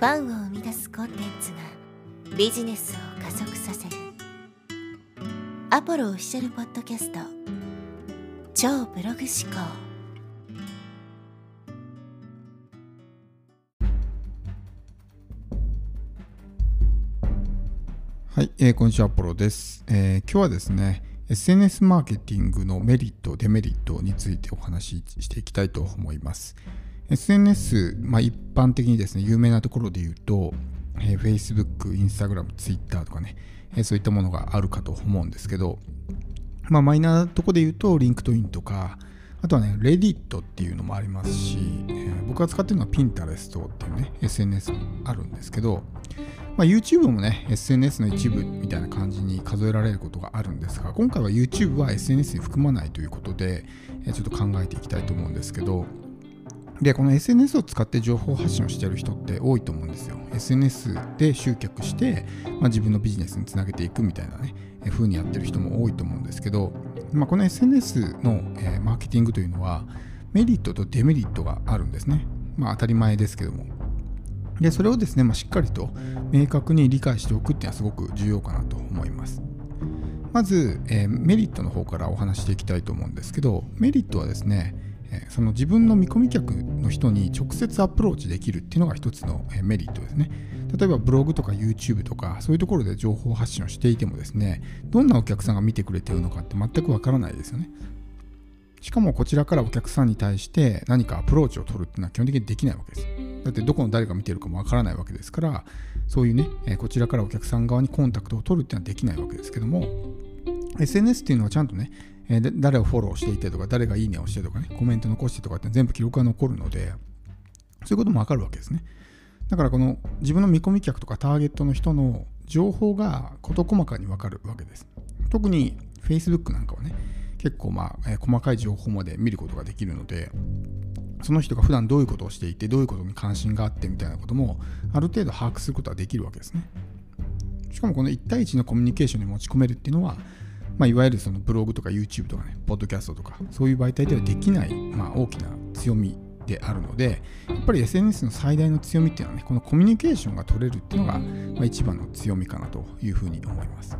ファンを生み出すコンテンツがビジネスを加速させる。アポロオフィシャルポッドキャスト。超ブログ思考。はい、えー、こんにちは、アポロです、えー、今日はですね、SNS マーケティングのメリット、デメリットについてお話ししていきたいと思います。SNS、まあ、一般的にですね、有名なところで言うと、えー、Facebook、Instagram、Twitter とかね、えー、そういったものがあるかと思うんですけど、まあ、マイナーなところで言うと、LinkedIn とか、あとはね、Reddit っていうのもありますし、えー、僕が使ってるのは Pinterest っていうね、SNS もあるんですけど、まあ、YouTube もね、SNS の一部みたいな感じに数えられることがあるんですが、今回は YouTube は SNS に含まないということで、えちょっと考えていきたいと思うんですけど、で、この SNS を使って情報発信をしている人って多いと思うんですよ。SNS で集客して、まあ、自分のビジネスにつなげていくみたいなね、え風にやってる人も多いと思うんですけど、まあ、この SNS の、えー、マーケティングというのは、メリットとデメリットがあるんですね。まあ、当たり前ですけども。で、それをですね、まあ、しっかりと明確に理解しておくっていうのはすごく重要かなと思います。まず、えー、メリットの方からお話していきたいと思うんですけど、メリットはですね、その自分の見込み客の人に直接アプローチできるっていうのが一つのメリットですね。例えばブログとか YouTube とかそういうところで情報発信をしていてもですね、どんなお客さんが見てくれてるのかって全くわからないですよね。しかもこちらからお客さんに対して何かアプローチを取るっていうのは基本的にできないわけです。だってどこの誰が見てるかもわからないわけですから、そういうね、こちらからお客さん側にコンタクトを取るっていうのはできないわけですけども、SNS っていうのはちゃんとね、えー、誰をフォローしていてとか、誰がいいねをしてとかね、コメント残してとかって全部記録が残るので、そういうこともわかるわけですね。だからこの自分の見込み客とかターゲットの人の情報が事細かにわかるわけです。特に Facebook なんかはね、結構まあ、えー、細かい情報まで見ることができるので、その人が普段どういうことをしていて、どういうことに関心があってみたいなことも、ある程度把握することができるわけですね。しかもこの1対1のコミュニケーションに持ち込めるっていうのは、まあ、いわゆるそのブログとか YouTube とかね、ポッドキャストとか、そういう媒体ではできない、まあ、大きな強みであるので、やっぱり SNS の最大の強みっていうのはね、このコミュニケーションが取れるっていうのが、まあ、一番の強みかなというふうに思います。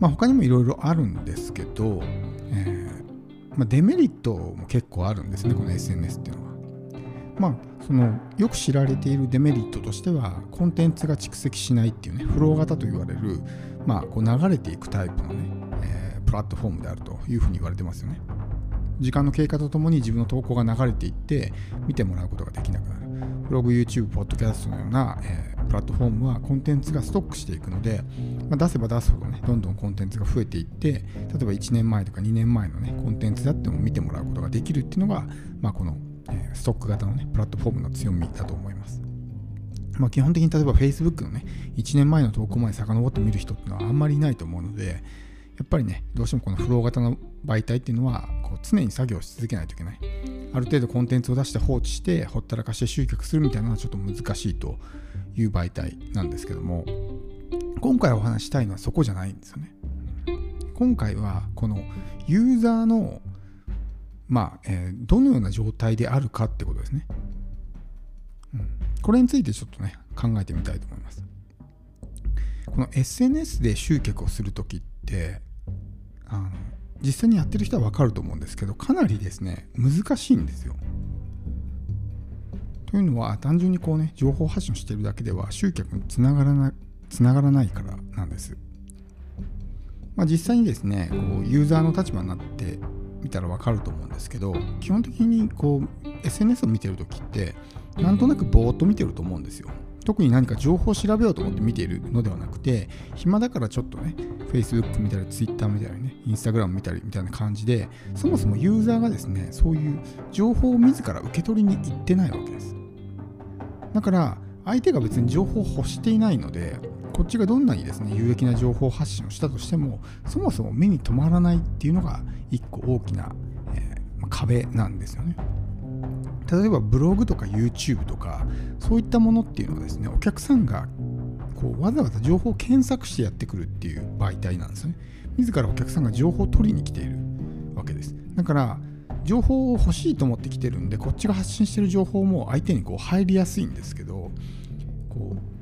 まあ、他にもいろいろあるんですけど、えーまあ、デメリットも結構あるんですね、この SNS っていうのは。まあ、そのよく知られているデメリットとしては、コンテンツが蓄積しないっていうね、フロー型と言われる、まあ、こう流れていくタイプのね、えー、プラットフォームであるというふうに言われてますよね。時間の経過とともに自分の投稿が流れていって見てもらうことができなくなる。ブログ、YouTube、ポッドキャストのような、えー、プラットフォームはコンテンツがストックしていくので、まあ、出せば出すほどね、どんどんコンテンツが増えていって、例えば1年前とか2年前のね、コンテンツであっても見てもらうことができるっていうのが、まあ、この、え、ストック型のね、プラットフォームの強みだと思います。まあ、基本的に例えば Facebook のね、1年前の投稿まで遡って見る人っていうのはあんまりいないと思うので、やっぱりね、どうしてもこのフロー型の媒体っていうのは、こう常に作業し続けないといけない。ある程度コンテンツを出して放置して、ほったらかして集客するみたいなのはちょっと難しいという媒体なんですけども、今回お話したいのはそこじゃないんですよね。今回はこのユーザーのまあ、えー、どのような状態であるかってことですね。うん、これについてちょっとね、考えてみたいと思います。この SNS で集客をするときって、あの実際にやってる人は分かると思うんですけど、かなりですね、難しいんですよ。というのは、単純にこうね、情報発信してるだけでは集客につながらない、つながらないからなんです。まあ、実際にですね、こうユーザーの立場になってみたら分かると思うんですけど、基本的にこう SNS を見てるときって、なんとなくぼーっと見てると思うんですよ。特に何か情報を調べようと思って見ているのではなくて、暇だからちょっとね、Facebook 見たり、Twitter 見たりね、Instagram 見たりみたいな感じで、そもそもユーザーがですね、そういう情報を自ら受け取りに行ってないわけです。だから、相手が別に情報を欲していないので、こっちがどんなにですね、有益な情報発信をしたとしても、そもそも目に留まらないっていうのが一個大きな、えー、壁なんですよね。例えばブログとか YouTube とかそういったものっていうのはですねお客さんがこうわざわざ情報を検索してやってくるっていう媒体なんですね自らお客さんが情報を取りに来ているわけですだから情報を欲しいと思ってきてるんでこっちが発信してる情報も相手にこう入りやすいんですけどこう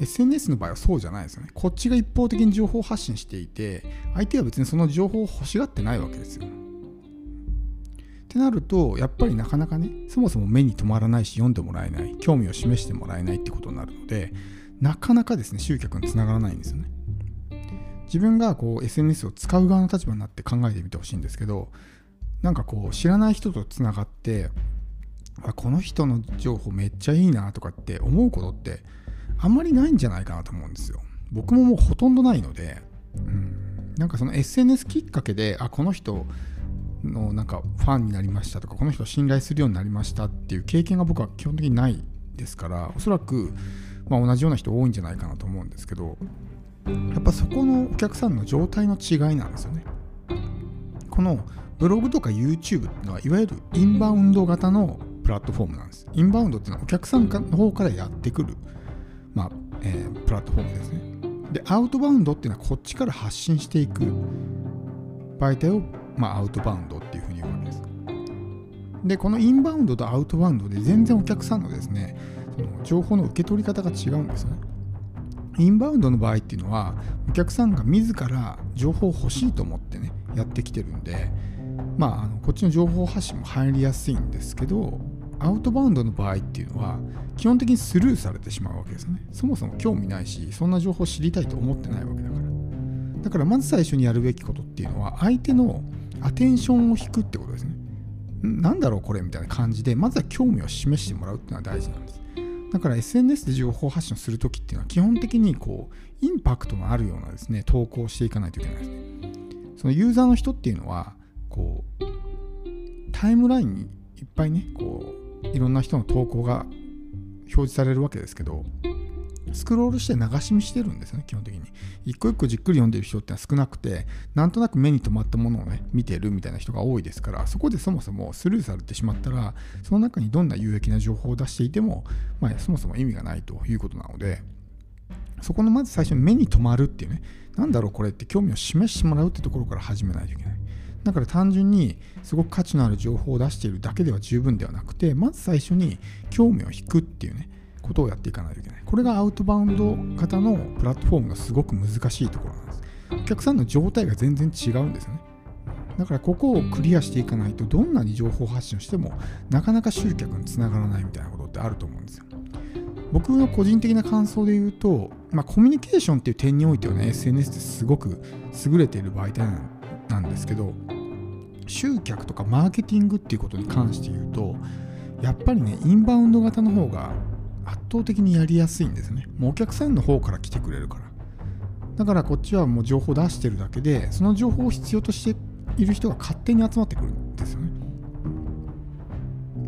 SNS の場合はそうじゃないですよね。こっちが一方的に情報発信していて相手は別にその情報を欲しがってないわけですよ。ってなるとやっぱりなかなかねそもそも目に留まらないし読んでもらえない興味を示してもらえないってことになるのでなかなかですね集客につながらないんですよね。自分がこう SNS を使う側の立場になって考えてみてほしいんですけどなんかこう知らない人とつながってあこの人の情報めっちゃいいなとかって思うことってあんまりないんじゃないかなと思うんですよ。僕ももうほとんどないので、うん、なんかその SNS きっかけであこの人のなんかファンになりましたとかこの人を信頼するようになりましたっていう経験が僕は基本的にないですからおそらく、まあ、同じような人多いんじゃないかなと思うんですけどやっぱそこのお客さんの状態の違いなんですよね。このブログとか YouTube っていうのはいわゆるインバウンド型のプラットフォームなんです。インバウンドっていうのはお客さんの方からやってくる、えー、プラットフォームですねでアウトバウンドっていうのはこっちから発信していく媒体をまあ、アウトバウンドっていうふうに言うわけです。で、このインバウンドとアウトバウンドで全然お客さんのですね、その情報の受け取り方が違うんですね。インバウンドの場合っていうのは、お客さんが自ら情報を欲しいと思ってね、やってきてるんで、まあ、あのこっちの情報発信も入りやすいんですけど、アウトバウンドの場合っていうのは、基本的にスルーされてしまうわけですね。そもそも興味ないし、そんな情報を知りたいと思ってないわけだから。だからまず最初にやるべきことっていうのは、相手のアテンションを引くってことですね。なんだろうこれみたいな感じで、まずは興味を示してもらうっていうのは大事なんです。だから SNS で情報発信するときっていうのは基本的にこうインパクトのあるようなですね投稿をしていかないといけないですね。そのユーザーの人っていうのはこうタイムラインにいっぱいねこういろんな人の投稿が表示されるわけですけどスクロールして流し見してるんですよね、基本的に。一個一個じっくり読んでる人ってのは少なくて、なんとなく目に留まったものをね、見てるみたいな人が多いですから、そこでそもそもスルーされてしまったら、その中にどんな有益な情報を出していても、まあ、そもそも意味がないということなので、そこのまず最初に目に留まるっていうね、なんだろうこれって興味を示してもらうってところから始めないといけない。だから単純にすごく価値のある情報を出しているだけでは十分ではなくて、まず最初に興味を引くっていうね、ことをやっていかないといけない。これがアウトバウンド型のプラットフォームがすごく難しいところなんです。お客さんの状態が全然違うんですよね。だからここをクリアしていかないとどんなに情報発信をしてもなかなか集客につながらないみたいなことってあると思うんですよ。僕の個人的な感想で言うと、まあ、コミュニケーションっていう点においてはね SNS ってすごく優れている媒体なんですけど集客とかマーケティングっていうことに関して言うとやっぱりねインバウンド型の方が圧倒的にやりやすいんですね。もうお客さんの方から来てくれるから。だからこっちはもう情報出してるだけで、その情報を必要としている人が勝手に集まってくるんですよね。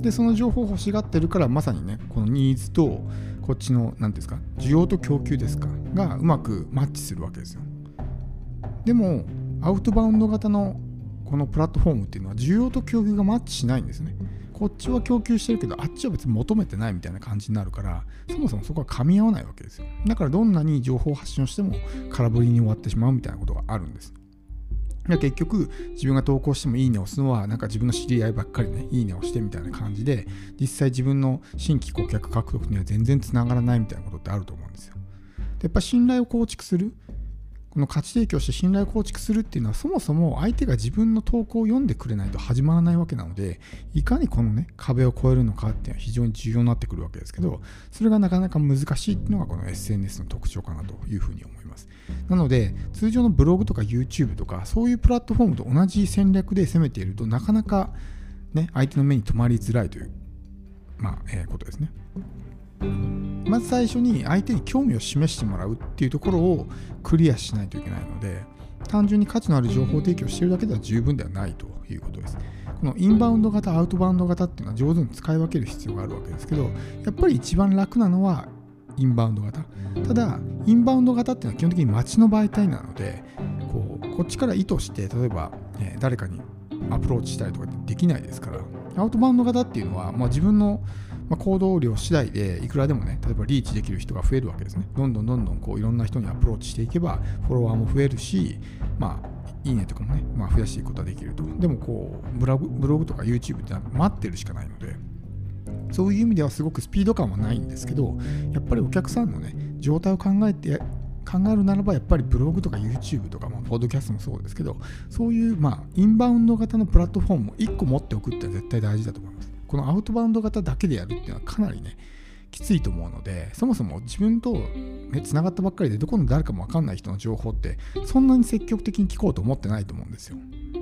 で、その情報を欲しがってるから、まさにね、このニーズと、こっちの、何ですか、需要と供給ですか、がうまくマッチするわけですよ。でも、アウトバウンド型のこのプラットフォームっていうのは、需要と供給がマッチしないんですね。こっちは供給してるけどあっちは別に求めてないみたいな感じになるからそもそもそこは噛み合わないわけですよ。だからどんなに情報発信をしても空振りに終わってしまうみたいなことがあるんです。結局自分が投稿してもいいねを押すのはなんか自分の知り合いばっかりねいいねをしてみたいな感じで実際自分の新規顧客獲得には全然つながらないみたいなことってあると思うんですよ。でやっぱ信頼を構築する。この価値提供して信頼を構築するっていうのはそもそも相手が自分の投稿を読んでくれないと始まらないわけなのでいかにこのね壁を越えるのかっていうのは非常に重要になってくるわけですけどそれがなかなか難しいっていうのがこの SNS の特徴かなというふうに思います。なので通常のブログとか YouTube とかそういうプラットフォームと同じ戦略で攻めているとなかなかね相手の目に留まりづらいというまあ、え、ことですね。まず最初に相手に興味を示してもらうっていうところをクリアしないといけないので単純に価値のある情報提供してるだけでは十分ではないということです。このインバウンド型、アウトバウンド型っていうのは上手に使い分ける必要があるわけですけど、やっぱり一番楽なのはインバウンド型。ただ、インバウンド型っていうのは基本的に街の媒体なので、こうこっちから意図して、例えば、え誰かにアプローチしたりとかできないですから、アウトバウンド型っていうのは、まあ、自分のまあ、行動量次第でいくらでもね、例えばリーチできる人が増えるわけですね。どんどんどんどんこういろんな人にアプローチしていけば、フォロワーも増えるし、まあ、いいねとかもね、まあ、増やしていくことはできると。でもこうブログ、ブログとか YouTube って待ってるしかないので、そういう意味ではすごくスピード感はないんですけど、やっぱりお客さんのね、状態を考えて、考えるならば、やっぱりブログとか YouTube とか、まあ、ポッドキャストもそうですけど、そういう、まあ、インバウンド型のプラットフォームを1個持っておくって絶対大事だと思います。このアウトバウンド型だけでやるっていうのはかなりね、きついと思うのでそもそも自分と、ね、つながったばっかりでどこの誰かも分かんない人の情報ってそんなに積極的に聞こうと思ってないと思うんですよ。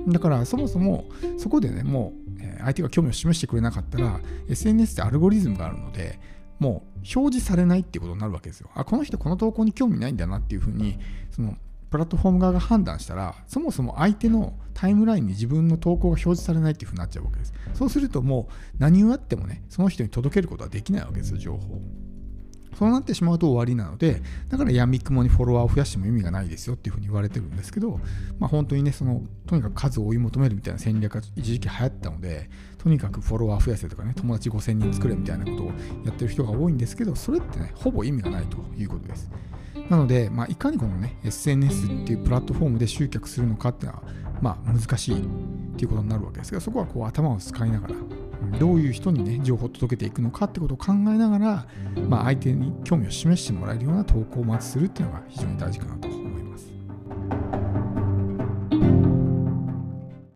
だからそもそもそこでねもう、相手が興味を示してくれなかったら SNS ってアルゴリズムがあるのでもう表示されないっていうことになるわけですよ。あこの人この投稿に興味ないんだなっていうふうにそのプラットフォーム側が判断したらそもそも相手のタイムラインに自分の投稿が表示されないっていうふうになっちゃうわけですそうするともう何をやってもねその人に届けることはできないわけですよ情報そうなってしまうと終わりなので、だから闇雲にフォロワーを増やしても意味がないですよっていうふうに言われてるんですけど、まあ、本当にね、その、とにかく数を追い求めるみたいな戦略が一時期流行ったので、とにかくフォロワー増やせとかね、友達5000人作れみたいなことをやってる人が多いんですけど、それってね、ほぼ意味がないということです。なので、まあ、いかにこのね、SNS っていうプラットフォームで集客するのかっていうのは、まあ、難しいっていうことになるわけですが、そこはこう頭を使いながら、どういう人にね、情報を届けていくのかってことを考えながら、まあ、相手に興味を示してもらえるような投稿をまずするっていうのが非常に大事かなと